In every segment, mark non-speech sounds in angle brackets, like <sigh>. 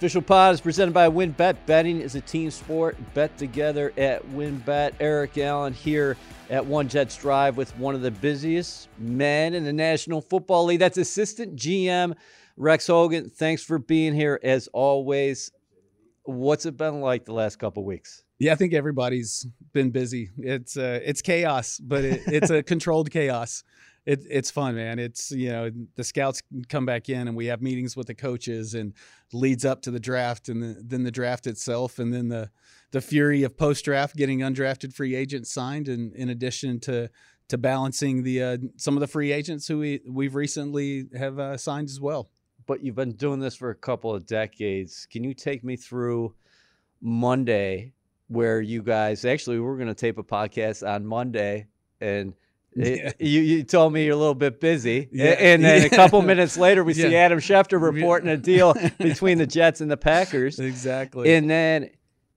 Official pod is presented by WynnBET. Betting is a team sport. Bet together at WynnBET. Eric Allen here at One Jets Drive with one of the busiest men in the National Football League. That's assistant GM Rex Hogan. Thanks for being here as always. What's it been like the last couple weeks? Yeah, I think everybody's been busy. It's uh, it's chaos, but it, it's a <laughs> controlled chaos it, it's fun, man. It's you know the scouts come back in and we have meetings with the coaches and leads up to the draft and the, then the draft itself and then the the fury of post draft getting undrafted free agents signed and in addition to to balancing the uh, some of the free agents who we we've recently have uh, signed as well. But you've been doing this for a couple of decades. Can you take me through Monday where you guys actually we're going to tape a podcast on Monday and Eh, yeah. You, you told me you're a little bit busy. Yeah. And then a couple minutes <laughs> later, we see Adam Schefter reporting a <laughs> deal between the Jets and the Packers. Exactly. And then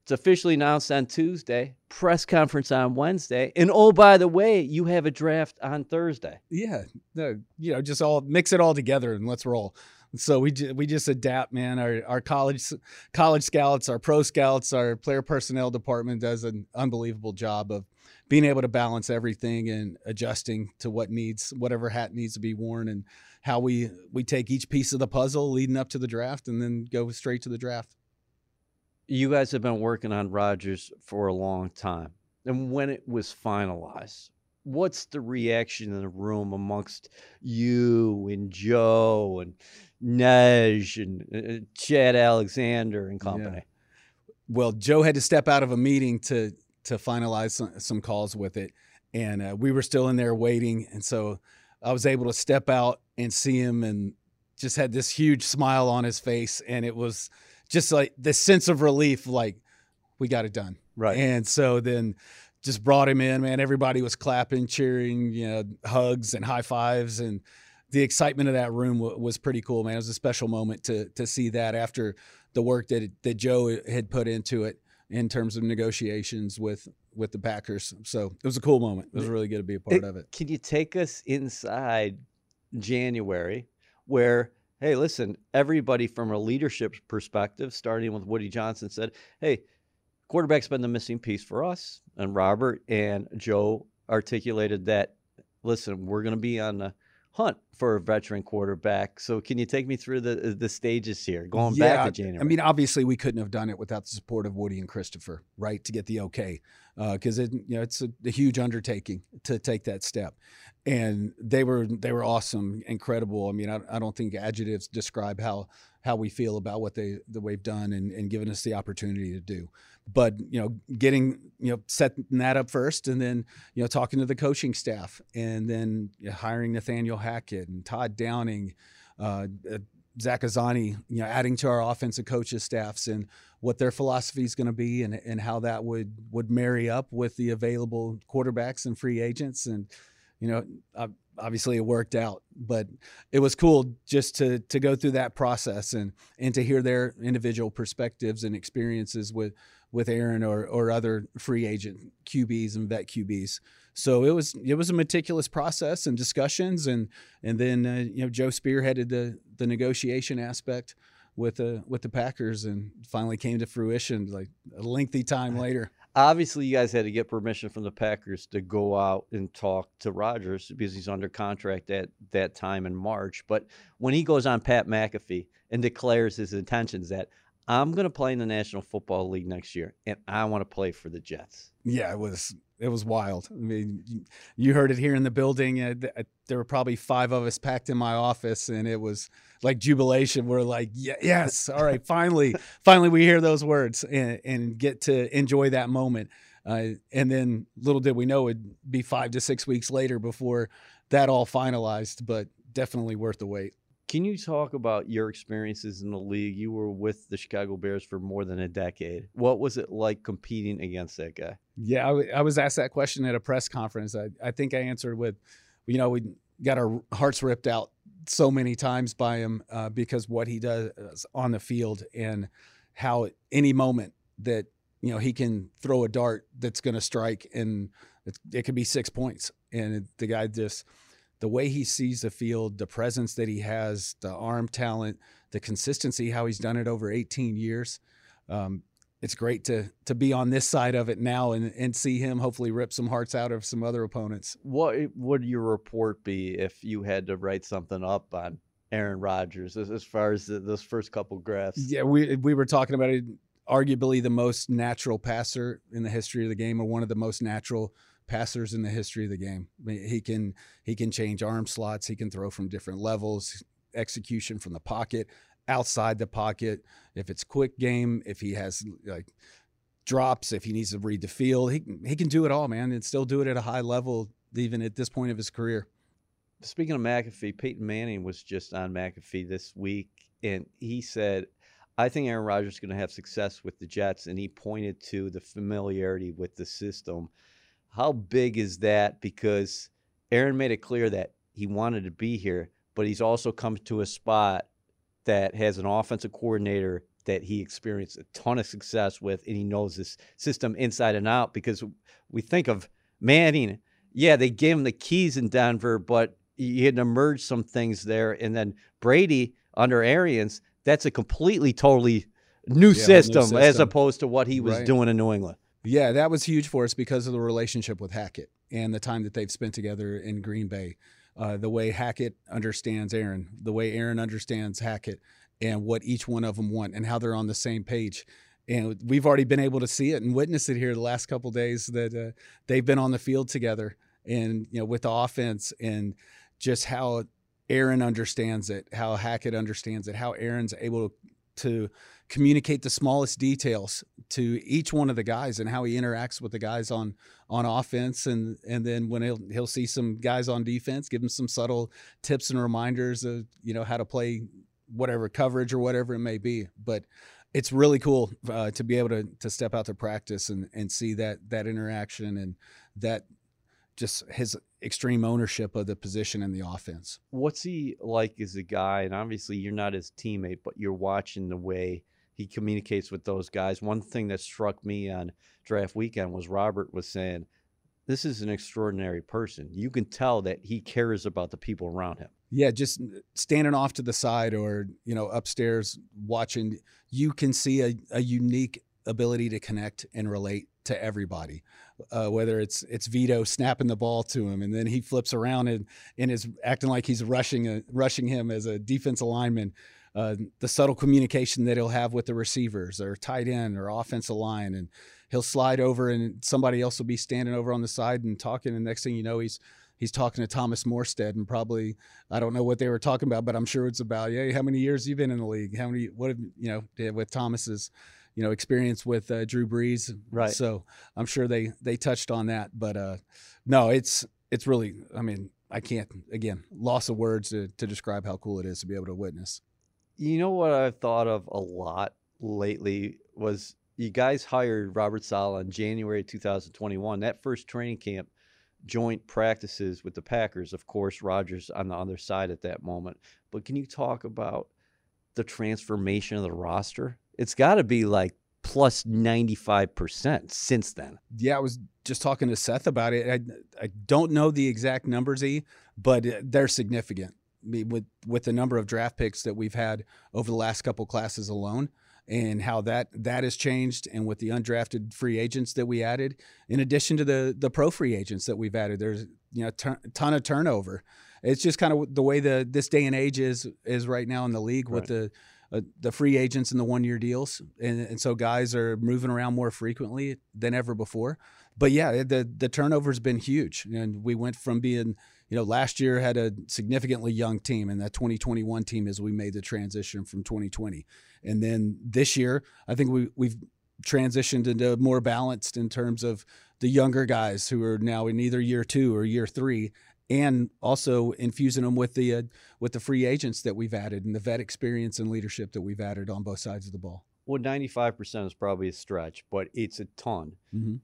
it's officially announced on Tuesday, press conference on Wednesday. And oh, by the way, you have a draft on Thursday. Yeah. No, you know, just all mix it all together and let's roll. So we we just adapt, man. Our our college college scouts, our pro scouts, our player personnel department does an unbelievable job of being able to balance everything and adjusting to what needs whatever hat needs to be worn and how we we take each piece of the puzzle leading up to the draft and then go straight to the draft. You guys have been working on Rodgers for a long time. And when it was finalized, what's the reaction in the room amongst you and Joe and Nej and uh, Chad Alexander and company? Yeah. Well, Joe had to step out of a meeting to to finalize some, some calls with it. And uh, we were still in there waiting. And so I was able to step out and see him and just had this huge smile on his face. And it was just like this sense of relief, like, we got it done. Right. And so then just brought him in, man. Everybody was clapping, cheering, you know, hugs and high fives. And the excitement of that room w- was pretty cool, man. It was a special moment to to see that after the work that that Joe had put into it in terms of negotiations with with the Packers. So it was a cool moment. It was really good to be a part it, of it. Can you take us inside January where hey, listen, everybody from a leadership perspective, starting with Woody Johnson said, "Hey, quarterback's been the missing piece for us." And Robert and Joe articulated that, "Listen, we're going to be on the hunt for a veteran quarterback. So can you take me through the the stages here, going yeah, back to January? I mean, obviously we couldn't have done it without the support of Woody and Christopher, right, to get the okay, because uh, it you know it's a, a, huge undertaking to take that step, and they were they were awesome, incredible. I mean, I, I don't think adjectives describe how how we feel about what they the we've done and, and given us the opportunity to do but you know getting you know setting that up first and then you know talking to the coaching staff and then you know, hiring nathaniel hackett and todd downing uh, uh, zach Azzanni, you know adding to our offensive coaches staffs and what their philosophy is going to be and, and how that would would marry up with the available quarterbacks and free agents and you know obviously it worked out but it was cool just to to go through that process and and to hear their individual perspectives and experiences with with Aaron or or other free agent QBs and vet QBs. So it was it was a meticulous process and discussions and and then uh, you know Joe spearheaded the the negotiation aspect with the with the Packers and finally came to fruition like a lengthy time <laughs> later. Obviously, you guys had to get permission from the Packers to go out and talk to Rodgers because he's under contract at that time in March. But when he goes on Pat McAfee and declares his intentions that I'm going to play in the National Football League next year, and I want to play for the Jets. Yeah, it was it was wild. I mean, you heard it here in the building. Uh, there were probably five of us packed in my office, and it was like jubilation. We're like, yes, all right, finally, <laughs> finally, we hear those words and, and get to enjoy that moment. Uh, and then little did we know it'd be five to six weeks later before that all finalized, but definitely worth the wait. Can you talk about your experiences in the league? You were with the Chicago Bears for more than a decade. What was it like competing against that guy? Yeah, I, w- I was asked that question at a press conference. I, I think I answered with, you know, we got our hearts ripped out so many times by him uh, because what he does on the field and how any moment that you know he can throw a dart that's going to strike and it, it could be six points and it, the guy just the way he sees the field, the presence that he has, the arm talent, the consistency, how he's done it over 18 years. Um, it's great to to be on this side of it now and and see him hopefully rip some hearts out of some other opponents. What would your report be if you had to write something up on Aaron Rodgers as, as far as the, those first couple graphs? Yeah, we we were talking about it. Arguably the most natural passer in the history of the game, or one of the most natural passers in the history of the game. I mean, he can he can change arm slots. He can throw from different levels. Execution from the pocket outside the pocket. If it's quick game, if he has like drops, if he needs to read the field, he he can do it all, man, and still do it at a high level, even at this point of his career. Speaking of McAfee, Peyton Manning was just on McAfee this week, and he said, "I think Aaron Rodgers is going to have success with the Jets," and he pointed to the familiarity with the system. How big is that? Because Aaron made it clear that he wanted to be here, but he's also come to a spot that has an offensive coordinator that he experienced a ton of success with, and he knows this system inside and out. Because we think of Manning, yeah, they gave him the keys in Denver, but he had emerged some things there, and then Brady under Arians, that's a completely, totally new, yeah, system, new system, as opposed to what he was right. doing in New England. Yeah, that was huge for us because of the relationship with Hackett and the time that they've spent together in Green Bay uh, the way Hackett understands Aaron, the way Aaron understands Hackett, and what each one of them want, and how they're on the same page. And we've already been able to see it and witness it here the last couple days that uh, they've been on the field together, and you know with the offense and just how Aaron understands it, how Hackett understands it, how Aaron's able to to communicate the smallest details to each one of the guys and how he interacts with the guys on on offense and and then when he'll he'll see some guys on defense give him some subtle tips and reminders of you know how to play whatever coverage or whatever it may be but it's really cool uh, to be able to to step out to practice and and see that that interaction and that just his extreme ownership of the position in the offense. What's he like as a guy? And obviously, you're not his teammate, but you're watching the way he communicates with those guys. One thing that struck me on draft weekend was Robert was saying, This is an extraordinary person. You can tell that he cares about the people around him. Yeah, just standing off to the side or, you know, upstairs watching, you can see a, a unique ability to connect and relate to everybody. Uh, whether it's it's Vito snapping the ball to him, and then he flips around and, and is acting like he's rushing a, rushing him as a defensive lineman. Uh, the subtle communication that he'll have with the receivers or tight end or offensive line, and he'll slide over, and somebody else will be standing over on the side and talking. And next thing you know, he's he's talking to Thomas Morstead, and probably I don't know what they were talking about, but I'm sure it's about yeah, how many years you've been in the league? How many what have you know with Thomas's you know experience with uh, Drew Brees. Right. So I'm sure they they touched on that, but uh, no, it's it's really. I mean, I can't again loss of words to, to describe how cool it is to be able to witness. You know what I've thought of a lot lately was you guys hired Robert Saleh in January 2021. That first training camp joint practices with the Packers. Of course, Rodgers on the other side at that moment. But can you talk about the transformation of the roster? it's got to be like plus 95% since then. Yeah, I was just talking to Seth about it. I, I don't know the exact numbers, E, but uh, they're significant. With with the number of draft picks that we've had over the last couple classes alone, and how that that has changed, and with the undrafted free agents that we added, in addition to the the pro free agents that we've added, there's you know a ton of turnover. It's just kind of the way the this day and age is is right now in the league right. with the uh, the free agents and the one year deals, and, and so guys are moving around more frequently than ever before. But yeah, the the turnover's been huge, and we went from being you know last year had a significantly young team, and that 2021 team as we made the transition from 2020, and then this year I think we we've transitioned into more balanced in terms of the younger guys who are now in either year two or year three and also infusing them with the uh, with the free agents that we've added and the vet experience and leadership that we've added on both sides of the ball. Well, ninety five percent is probably a stretch, but it's a ton. Mm-hmm.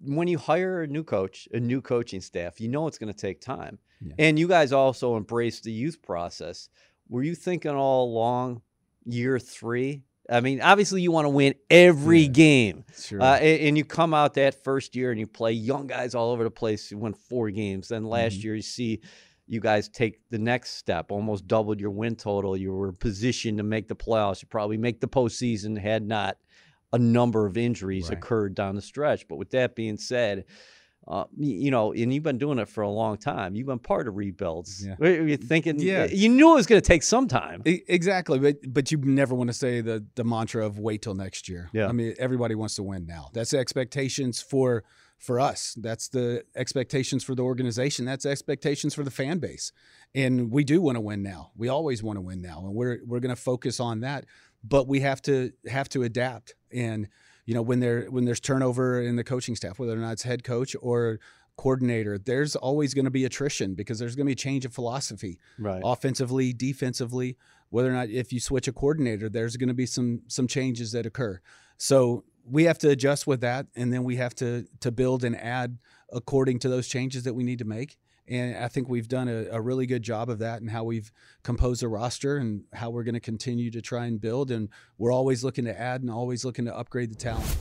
When you hire a new coach, a new coaching staff, you know it's going to take time, yeah. and you guys also embrace the youth process. Were you thinking all along, year three, I mean, obviously you want to win every Yeah. game. Sure. Uh, and, and you come out that first year and you play young guys all over the place. You win four games. Then last Mhm. year you see you guys take the next step, almost doubled your win total. You were positioned to make the playoffs. You probably make the postseason had not a number of injuries Right. occurred down the stretch. But with that being said, uh, you know, and you've been doing it for a long time. You've been part of rebuilds. Yeah. Were you thinking? Yeah. You knew it was going to take some time. Exactly, but but you never want to say the the mantra of wait till next year. Yeah. I mean everybody wants to win now. That's the expectations for for us. That's the expectations for the organization. That's expectations for the fan base. And we do want to win now. We always want to win now, and we're we're going to focus on that. But we have to have to adapt. And you know when there when there's turnover in the coaching staff, whether or not it's head coach or coordinator, there's always going to be attrition because there's going to be a change of philosophy Right. offensively, defensively, whether or not if you switch a coordinator, there's going to be some some changes that occur. So we have to adjust with that, and then we have to to build and add according to those changes that we need to make. And I think we've done a, a really good job of that and how we've composed a roster and how we're going to continue to try and build. And we're always looking to add and always looking to upgrade the talent.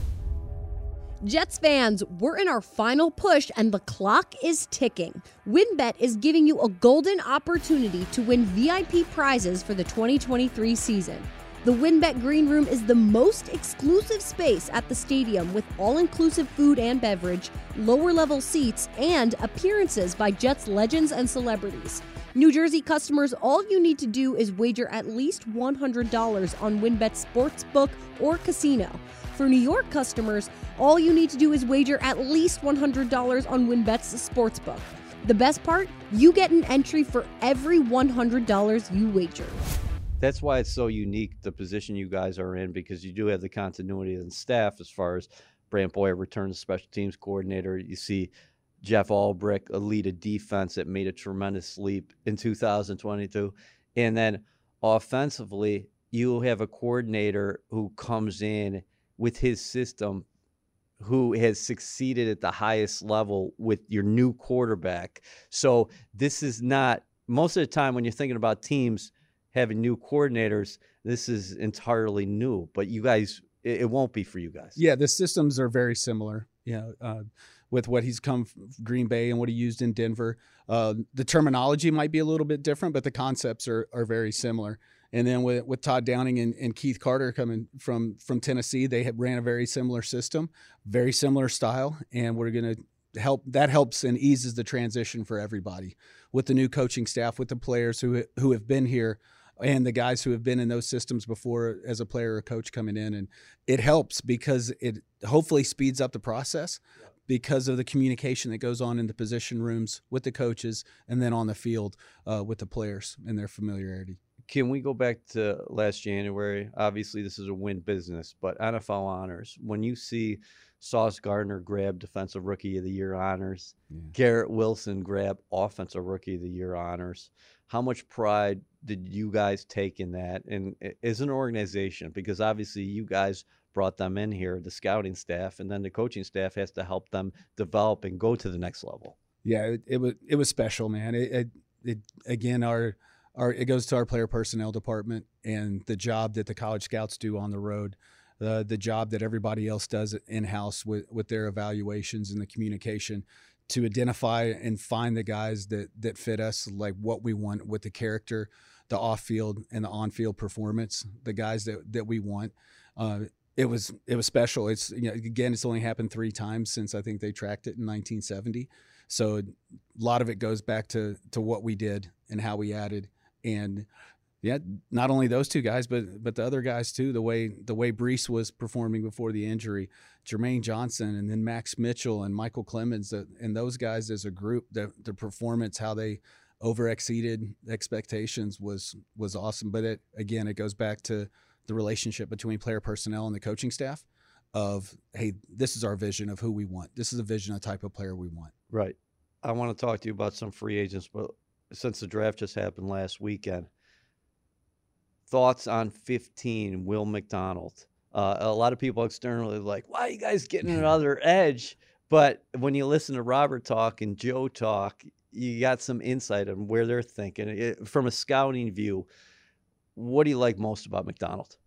Jets fans, we're in our final push and the clock is ticking. WynnBET is giving you a golden opportunity to win VIP prizes for the 2023 season. The WynnBET Green Room is the most exclusive space at the stadium with all inclusive food and beverage, lower level seats, and appearances by Jets legends and celebrities. New Jersey customers, all you need to do is wager at least $100 on WynnBET Sportsbook or casino. For New York customers, all you need to do is wager at least $100 on WynnBET's sportsbook. The best part? You get an entry for every $100 you wager. That's why it's so unique the position you guys are in because you do have the continuity in staff as far as Brant Boyer returns special teams coordinator. You see Jeff Ulbrich a lead a defense that made a tremendous leap in 2022, and then offensively you have a coordinator who comes in with his system who has succeeded at the highest level with your new quarterback. So this is not most of the time when you're thinking about teams having new coordinators, this is entirely new. But you guys, it, it won't be for you guys. Yeah, the systems are very similar. Know, uh, with what he's come Green Bay and what he used in Denver. Uh, the terminology might be a little bit different, but the concepts are are very similar. And then with, with Todd Downing and, and Keith Carter coming from from Tennessee, they ran a very similar system, very similar style, and we're going to help. That helps and eases the transition for everybody with the new coaching staff, with the players who who have been here and the guys who have been in those systems before as a player or coach coming in and it helps because it hopefully speeds up the process because of the communication that goes on in the position rooms with the coaches and then on the field uh, with the players and their familiarity Can we go back to last January? Obviously, this is a win business, but NFL honors. When you see Sauce Gardner grab Defensive Rookie of the Year honors, Yeah. Garrett Wilson grab Offensive Rookie of the Year honors, how much pride did you guys take in that? And eh, as an organization, because obviously you guys brought them in here, the scouting staff, and then the coaching staff has to help them develop and go to the next level. yeah it, it was it was special man it, it, it again our our it goes to our player personnel department and the job that the college scouts do on the road the the job that everybody else does in house with with their evaluations and the communication to identify and find the guys that that fit us like what we want with the character the off field and the on field performance the guys that that we want. Uh, it was it was special. It's you know again it's only happened three times since i think they tracked it in 1970 so a lot of it goes back to to what we did and how we added. And yeah, not only those two guys, but but the other guys too. The way the way Breece was performing before the injury, Jermaine Johnson, and then Max Mitchell and Michael Clemons, and those guys as a group, the the performance, how they over exceeded expectations was was awesome. But it again, it goes back to the relationship between player personnel and the coaching staff. Of hey, this is our vision of who we want. This is a vision of type of player we want. Right. I want to talk to you about some free agents, but since the draft just happened last weekend, thoughts on 15, Will McDonald. Uh, a lot of people externally are like, why are you guys getting another edge? But when you listen to Robert talk and Joe talk, you got some insight on where they're thinking. It- from a scouting view, what do you like most about McDonald?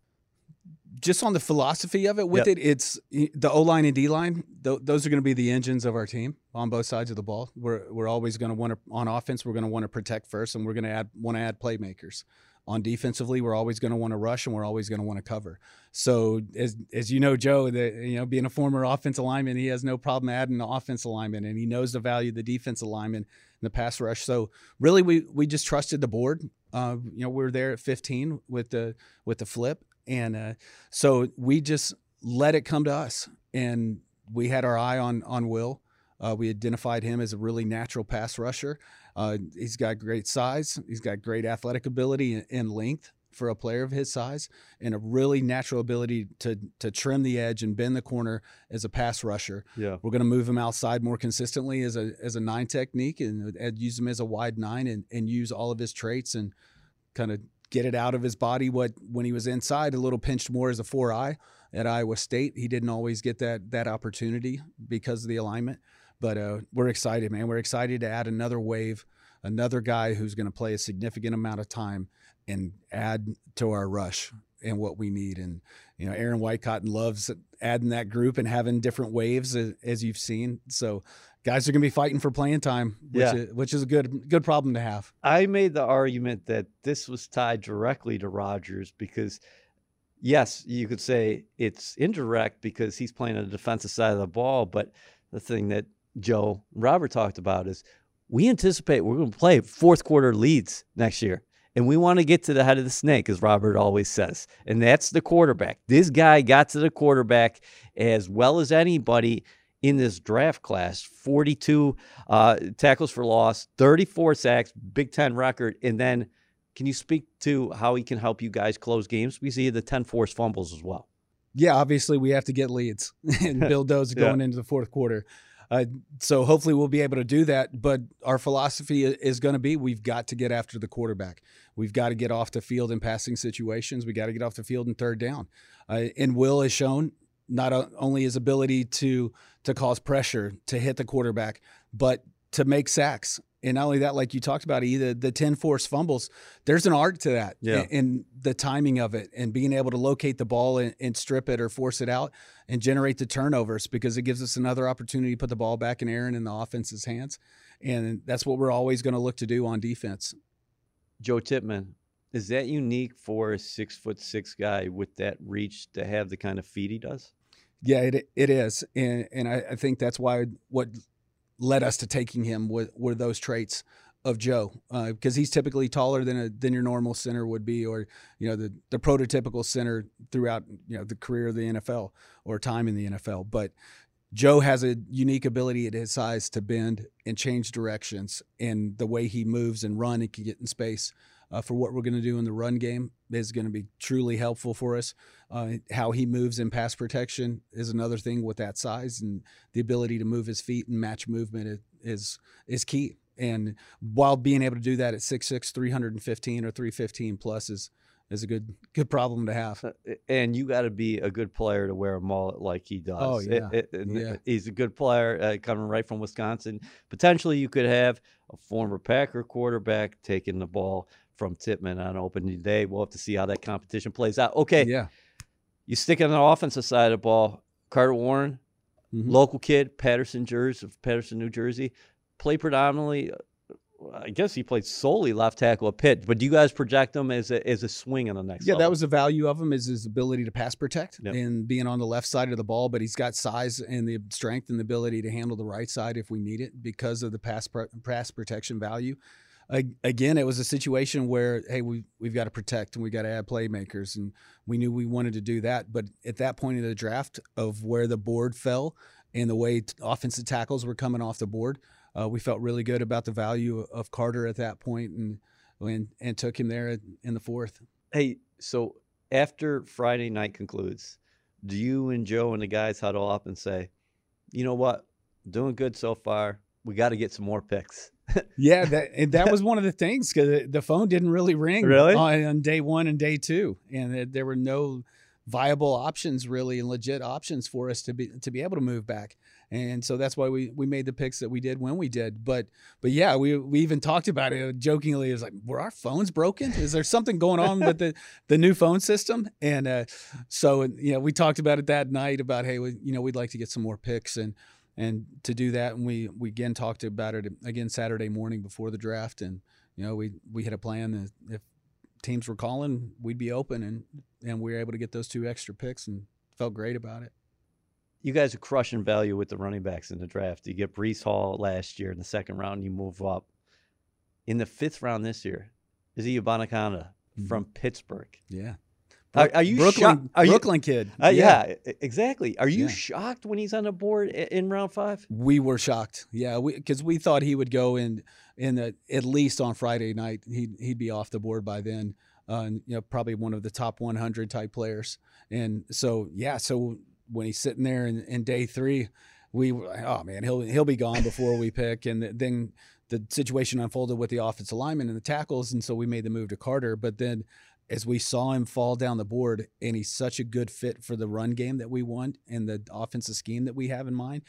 just on the philosophy of it with Yep. it, it's the O line and D line. Th- those are going to be the engines of our team on both sides of the ball. We're we're always going to want to on offense. We're going to want to protect first, and we're going to add want to add playmakers. On defensively, we're always going to want to rush, and we're always going to want to cover. So as as you know, Joe, the, you know, being a former offensive lineman, he has no problem adding the offensive lineman, and he knows the value of the defensive lineman in the pass rush. So really, we we just trusted the board. Uh, you know, we were there at 15 with the with the flip, and uh, so we just let it come to us, and we had our eye on on Will. Uh, we identified him as a really natural pass rusher. Uh, he's got great size. He's got great athletic ability and, and length for a player of his size, and a really natural ability to to trim the edge and bend the corner as a pass rusher. Yeah. We're going to move him outside more consistently as a as a nine technique and, and use him as a wide nine and, and use all of his traits and kind of get it out of his body. What when he was inside, a little pinched more as a four eye at Iowa State. He didn't always get that that opportunity because of the alignment. But uh, we're excited, man. We're excited to add another wave, another guy who's going to play a significant amount of time and add to our rush and what we need. And you know, Aaron Whitecotton loves adding that group and having different waves as, you've seen. So guys are going to be fighting for playing time, which Yeah. is, which is a good good problem to have. I made the argument that this was tied directly to Rodgers because, yes, you could say it's indirect because he's playing on the defensive side of the ball. But the thing that Joe Robert talked about is we anticipate we're going to play fourth quarter leads next year. And we want to get to the head of the snake, as Robert always says. And that's the quarterback. This guy got to the quarterback as well as anybody in this draft class 42 uh, tackles for loss, 34 sacks, Big Ten record. And then can you speak to how he can help you guys close games? He had the 10 forced fumbles as well. yeah, obviously we have to get leads <laughs> and <laughs> build those Yeah. going into the fourth quarter. Uh, so hopefully we'll be able to do that. But our philosophy is going to be we've got to get after the quarterback. We've got to get off the field in passing situations. We got to get off the field in third down. Uh, and Will has shown not only his ability to to cause pressure to hit the quarterback, but to make sacks. And not only that, like you talked about, either the 10 force fumbles, there's an art to that Yeah. in, in the timing of it and being able to locate the ball and, and strip it or force it out and generate the turnovers because it gives us another opportunity to put the ball back in Aaron in the offense's hands. And that's what we're always going to look to do on defense. Joe Tippmann, is that unique for a six foot six guy with that reach to have the kind of feet he does? Yeah, it it is, and and I, I think that's why what led us to taking him were, were those traits of Joe, uh, because he's typically taller than a than your normal center would be, or you know the the prototypical center throughout you know the career of the NFL or time in the NFL. But Joe has a unique ability at his size to bend and change directions, and the way he moves and run and can get in space. Uh, for what we're going to do in the run game is going to be truly helpful for us. Uh, how he moves in pass protection is another thing with that size and the ability to move his feet and match movement is is, key. And while being able to do that at 6'6", 315 or 315 plus is is a good good problem to have. Uh, And you got to be a good player to wear a mullet like he does. Oh, yeah. it- and Yeah. He's a good player uh, coming right from Wisconsin. Potentially, you could have a former Packer quarterback taking the ball from Tippmann on opening day. We'll have to see how that competition plays out. Okay, Yeah. you stick on the offensive side of the ball. Carter Warren, Mhm. local kid, Paterson, Jersey, Paterson, New Jersey, play predominantly. I guess he played solely left tackle at Pitt, but do you guys project him as a as a swing on the next? Yeah, that was the value of him is his ability to pass protect Yep. and being on the left side of the ball. But he's got size and the strength and the ability to handle the right side if we need it because of the pass pass protection value. A- Again, it was a situation where hey, we we've got to protect and we got to add playmakers, and we knew we wanted to do that. But at that point in the draft of where the board fell and the way t- offensive tackles were coming off the board, uh, we felt really good about the value of Carter at that point and and, and took him there in the fourth. Hey, so after Friday night concludes, do you and Joe and the guys huddle up and say, you know what, doing good so far. We got to get some more picks. <laughs> Yeah, that and that was one of the things because the phone didn't really ring Really? on, on day one and day two, and there were no viable options really and legit options for us to be to be able to move back. And so that's why we we made the picks that we did when we did. But but yeah, we we even talked about it jokingly. It was like, were our phones broken? Is there something going on with the the new phone system? And uh, so you know, we talked about it that night about hey, we, you know, we'd like to get some more picks and and to do that, and we we again talked about it again Saturday morning before the draft, and you know, we we had a plan that if teams were calling, we'd be open, and and we were able to get those two extra picks, and felt great about it you guys are crushing value with the running backs in the draft. You get Breece Hall last year in the second round, you move up. In the fifth round this year, Izzy Abanikanda mm-hmm. from Pittsburgh. Yeah. Are, are, you Brooklyn, Are Brooklyn you, kid? Uh, yeah. yeah. exactly. Are you yeah. shocked when he's on the board in round five? We were shocked. Yeah, because we, we, thought he would go in in the, at least on Friday night. He'd he'd be off the board by then. Uh, and, you know, probably one of the top 100 type players. And so, yeah, so when he's sitting there in, in day three, we oh man, he'll he'll be gone before we pick, and then the situation unfolded with the offensive lineman and the tackles, and so we made the move to Carter. But then, as we saw him fall down the board, and he's such a good fit for the run game that we want and the offensive scheme that we have in mind,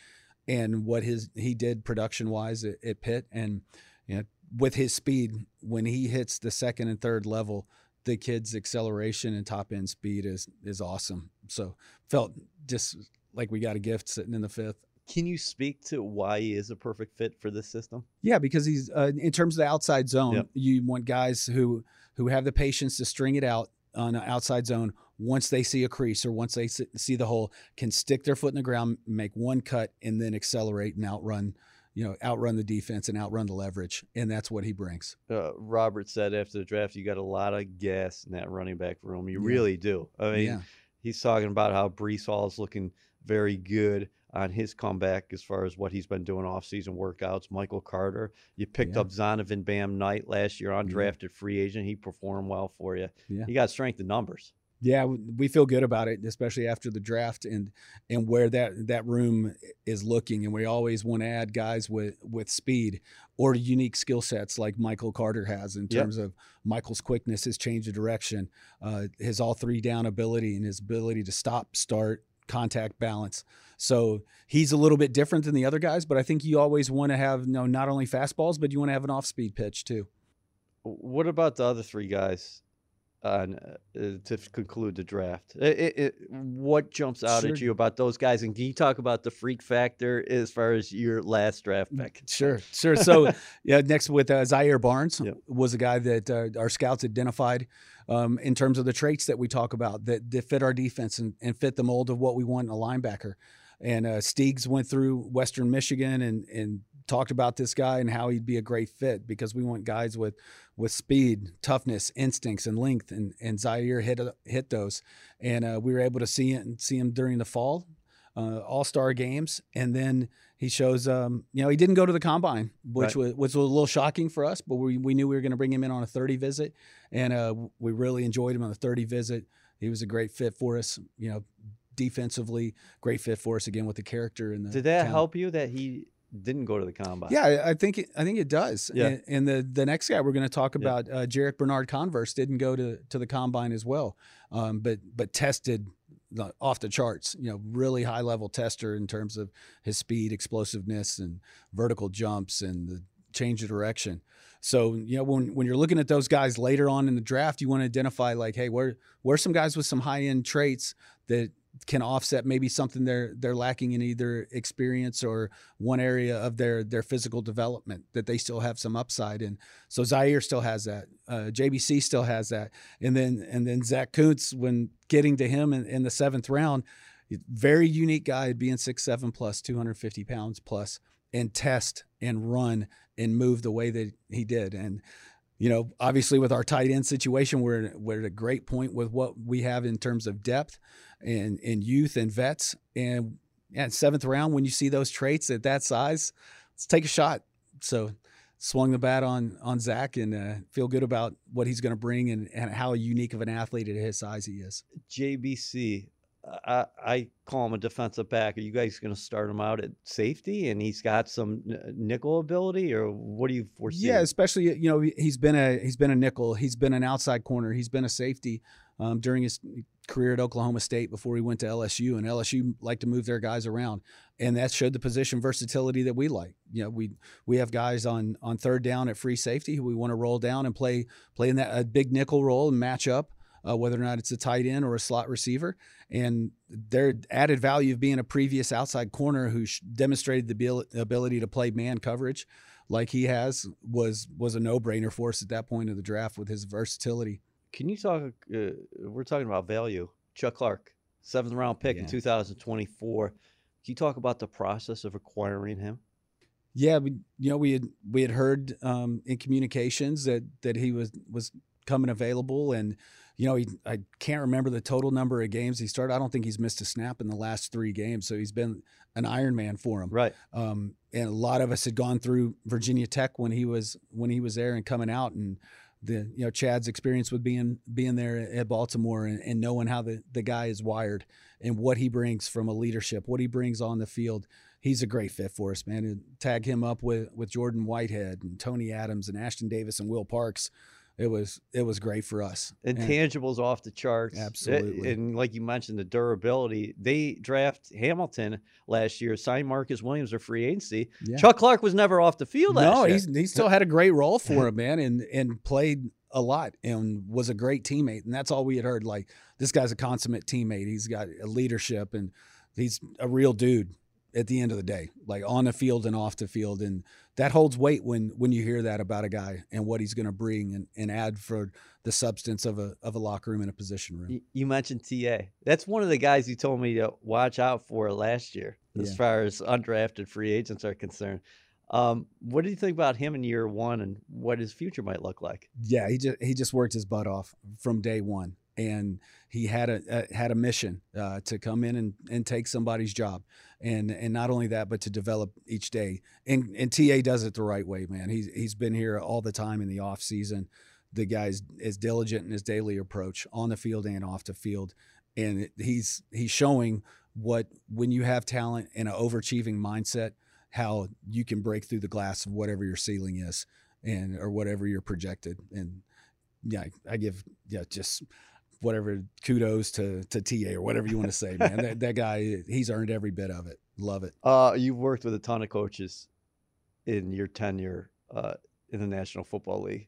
and what his he did production wise at, at Pitt, and you know, with his speed when he hits the second and third level the kid's acceleration and top end speed is is awesome. So felt just like we got a gift sitting in the fifth. Can you speak to why he is a perfect fit for this system? Yeah, because he's uh, in terms of the outside zone. Yep. You want guys who who have the patience to string it out on an outside zone once they see a crease or once they see the hole, can stick their foot in the ground, make one cut, and then accelerate and outrun you know, outrun the defense and outrun the leverage, and that's what he brings. Uh, Robert said after the draft, you got a lot of gas in that running back room. You yeah. really do. I mean, yeah. he's talking about how Breece Hall is looking very good on his comeback as far as what he's been doing off-season workouts. Michael Carter, you picked yeah. up Zonovan Bam Knight last year, undrafted free agent. He performed well for you. Yeah. He got strength in numbers. Yeah, we feel good about it, especially after the draft and and where that that room is looking. And we always want to add guys with with speed or unique skill sets like Michael Carter has in terms yep. of Michael's quickness, his change of direction, uh, his all three down ability, and his ability to stop, start, contact, balance. So he's a little bit different than the other guys, but I think you always want to have you know not only fastballs, but you want to have an off speed pitch too. What about the other three guys? Uh, to conclude the draft. It, it, it, what jumps out sure. at you about those guys? And can you talk about the freak factor as far as your last draft pick? Sure, sure. So, <laughs> yeah, next with uh, Zaire Barnes yep. was a guy that uh, our scouts identified um, in terms of the traits that we talk about that, that fit our defense and, and, fit the mold of what we want in a linebacker. And uh, Steegs went through Western Michigan and, and talked about this guy and how he'd be a great fit because we want guys with with speed, toughness, instincts, and length. And and Zaire hit hit those, and uh, we were able to see it and see him during the fall uh, All Star games, and then he shows. Um, you know, he didn't go to the combine, which right. was was a little shocking for us, but we we knew we were going to bring him in on a 30 visit, and uh, we really enjoyed him on the 30 visit. He was a great fit for us. You know, defensively, great fit for us again with the character and the. Did that talent. help you that he didn't go to the combine. Yeah, I think it, I think it does. Yeah. And, and the the next guy we're going to talk about, yeah. uh, Jarrick Bernard Converse, didn't go to to the combine as well, um, but but tested off the charts. You know, really high level tester in terms of his speed, explosiveness, and vertical jumps and the change of direction. So you know when when you're looking at those guys later on in the draft, you want to identify like, hey, where where's some guys with some high end traits that can offset maybe something they're they're lacking in either experience or one area of their their physical development that they still have some upside in. So Zaire still has that. Uh, JBC still has that, and then and then Zach Kuntz when getting to him in, in the seventh round, very unique guy being six seven plus two hundred fifty pounds plus and test and run and move the way that he did and you know, obviously with our tight end situation, we're we're at a great point with what we have in terms of depth and and youth and vets. And yeah, seventh round, when you see those traits at that size, let's take a shot. So swung the bat on on Zach and uh, feel good about what he's going to bring and, and how unique of an athlete at his size he is. JBC, I, I call him a defensive back. Are you guys going to start him out at safety, and he's got some nickel ability, or what do you foresee? Yeah, especially you know he's been a he's been a nickel, he's been an outside corner, he's been a safety um, during his career at Oklahoma State before he went to LSU, and LSU like to move their guys around, and that showed the position versatility that we like. You know, we we have guys on on third down at free safety who we want to roll down and play play in that a big nickel role and match up. Uh, whether or not it's a tight end or a slot receiver, and their added value of being a previous outside corner who demonstrated the ability to play man coverage like he has was was a no brainer for us at that point of the draft with his versatility. Can you talk? Uh, we're talking about value. Chuck Clark, seventh round pick yeah. in 2024. Can you talk about the process of acquiring him? Yeah, we, you know, we had we had heard um, in communications that that he was was coming available, and you know, he, I can't remember the total number of games he started. I don't think he's missed a snap in the last three games, so he's been an Iron Man for him. Right. Um, and a lot of us had gone through Virginia Tech when he was when he was there and coming out, and the you know Chad's experience with being being there at Baltimore and, and knowing how the the guy is wired and what he brings from a leadership, what he brings on the field. He's a great fit for us, man. And tag him up with with Jordan Whitehead and Tony Adams and Ashtyn Davis and Will Parks it was it was great for us. Intangibles and, off the charts. Absolutely. And like you mentioned, the durability. They draft Hamilton last year, signed Marcus Williams or free agency. Yeah. Chuck Clark was never off the field no, year. he's he still had a great role <laughs> for him, man, and and played a lot and was a great teammate. And that's all we had heard. Like this guy's a consummate teammate. He's got a leadership and he's a real dude at the end of the day, like on the field and off the field. And that holds weight when when you hear that about a guy and what he's going to bring and, and add for the substance of a of a locker room and a position room. You mentioned TA. That's one of the guys you told me to watch out for last year, as yeah. far as undrafted free agents are concerned. Um, what do you think about him in year one and what his future might look like? Yeah, he just he just worked his butt off from day one and he had a, a had a mission uh, to come in and, and take somebody's job, and and not only that, but to develop each day. And and Ta does it the right way, man. He's he's been here all the time in the off season. The guy's is diligent in his daily approach on the field and off the field, and he's he's showing what when you have talent and an overachieving mindset, how you can break through the glass of whatever your ceiling is, and or whatever you're projected. And yeah, I give yeah just whatever kudos to to TA or whatever you want to say, man. that, that guy, he's earned every bit of it. Love it. Uh, you've worked with a ton of coaches in your tenure uh, in the National Football League.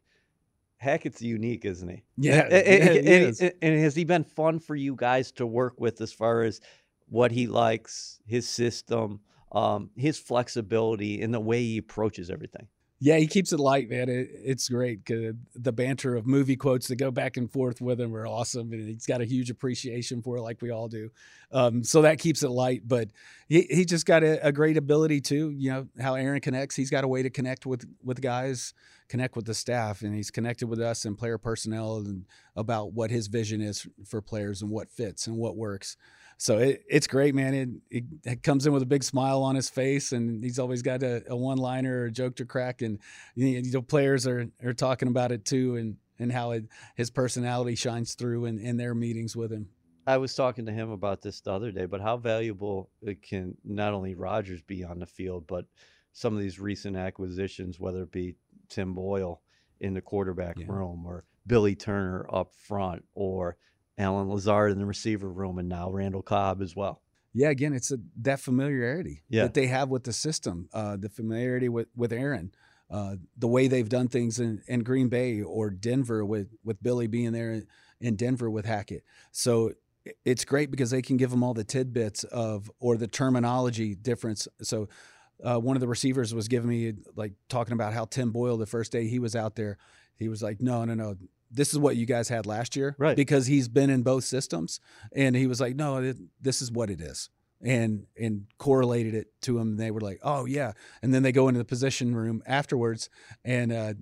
Hackett's unique, isn't he? Yeah, and, and, and, and, has he been fun for you guys to work with as far as what he likes, his system, um, his flexibility, and the way he approaches everything? Yeah, he keeps it light, man. It, it's great. The banter of movie quotes that go back and forth with him are awesome, and he's got a huge appreciation for it, like we all do. Um, so that keeps it light. But he, he just got a, a, great ability too. You know how Aaron connects. He's got a way to connect with with guys, connect with the staff, and he's connected with us and player personnel and about what his vision is for players and what fits and what works so it, it's great, man. It, it, comes in with a big smile on his face, and he's always got a, a one liner or a joke to crack. And you know, players are are talking about it too, and and how it, his personality shines through in, in their meetings with him. I was talking to him about this the other day, but how valuable it can not only Rodgers be on the field, but some of these recent acquisitions, whether it be Tim Boyle in the quarterback yeah. room or Billy Turner up front or Allen Lazard in the receiver room, and now Randall Cobb as well. Yeah, again, it's a, that familiarity yeah. that they have with the system, uh, the familiarity with with Aaron, uh, the way they've done things in, in Green Bay or Denver with with Billy being there in Denver with Hackett. So it's great because they can give them all the tidbits of or the terminology difference. So uh, one of the receivers was giving me like talking about how Tim Boyle the first day he was out there, he was like, no, no, no, this is what you guys had last year, right? Because he's been in both systems, and he was like, no, it, this is what it is, and and correlated it to him. And they were like, oh yeah, and then they go into the position room afterwards, and uh,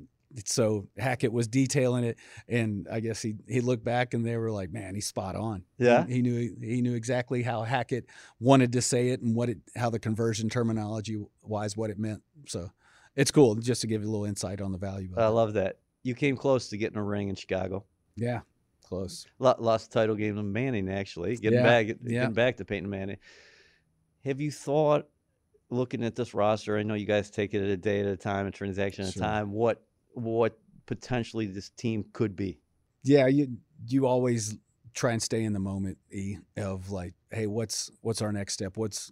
so Hackett was detailing it, and I guess he he looked back and they were like, "Man, he's spot on." Yeah, he, he, knew he knew exactly how Hackett wanted to say it and what it how the conversion terminology wise what it meant. So it's cool just to give you a little insight on the value. I it. love that you came close to getting a ring in Chicago. Yeah, close. Lost the title game to Manning actually. Getting yeah, back, getting yeah. back to Peyton Manning. Have you thought, looking at this roster? I know you guys take it a day at a time, a transaction at sure. a time. What what potentially this team could be? Yeah, you you always try and stay in the moment e of like hey what's what's our next step what's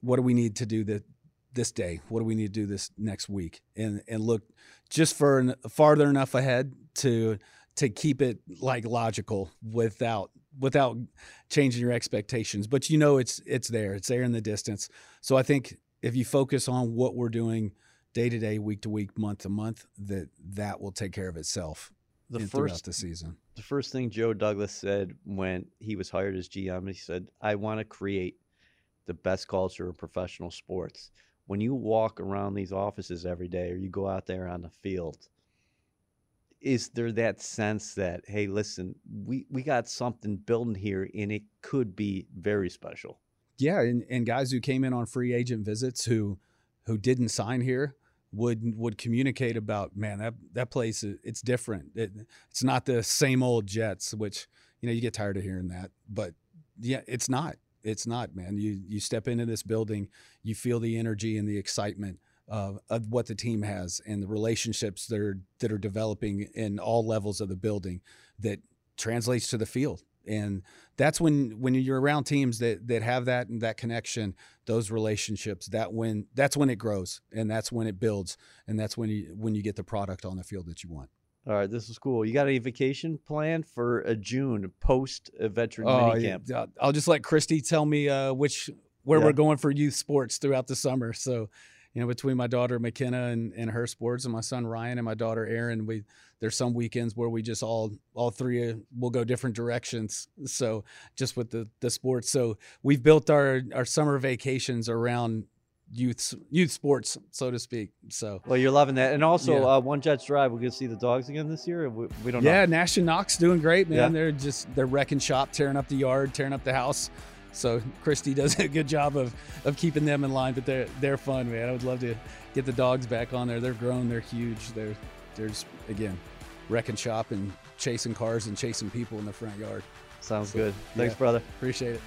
what do we need to do that this day what do we need to do this next week? And and look just for farther enough ahead to to keep it like logical without without changing your expectations. But you know it's it's there. It's there in the distance. So i think if you focus on what we're doing day to day week to week month to month that that will take care of itself The first throughout the season. the first thing Joe Douglas said when he was hired as GM, he said, I want to create the best culture in professional sports. When you walk around these offices every day or you go out there on the field, is there that sense that, hey, listen, we, we got something building here and it could be very special? Yeah, and, and guys who came in on free agent visits who who didn't sign here would would communicate about man that that place it's different. It, it's not the same old Jets, which you know you get tired of hearing that, but yeah, it's not. It's not, man. You you step into this building, you feel the energy and the excitement of, of what the team has and the relationships that are that are developing in all levels of the building that translates to the field. And that's when when you're around teams that that have that and that connection, those relationships, that when that's when it grows and that's when it builds and that's when you when you get the product on the field that you want. All right, this is cool. You got any vacation planned for a June post veteran Oh, mini yeah. camp? I'll- I'll just let Christy tell me uh, which where Yeah. we're going for youth sports throughout the summer. So, you know, between my daughter McKenna and, and her sports, and my son Ryan and my daughter Erin, we there's some weekends where we just all all three uh, will go different directions. So, just with the the sports, so we've built our our summer vacations around youth youth sports, so to speak. So. Well, you're loving that, and also Yeah. uh, One Jets Drive. We're gonna see the dogs again this year. We, we don't know Yeah, know. Nash and Knox doing great, man. Yeah. They're just they're wrecking shop, tearing up the yard, tearing up the house. So Christy does a good job of of keeping them in line, but they're they're fun, man. I would love to get the dogs back on there. They're grown, they're huge. They're they're just again wrecking shop and chasing cars and chasing people in the front yard. Sounds So, good. Thanks, yeah. brother. Appreciate it.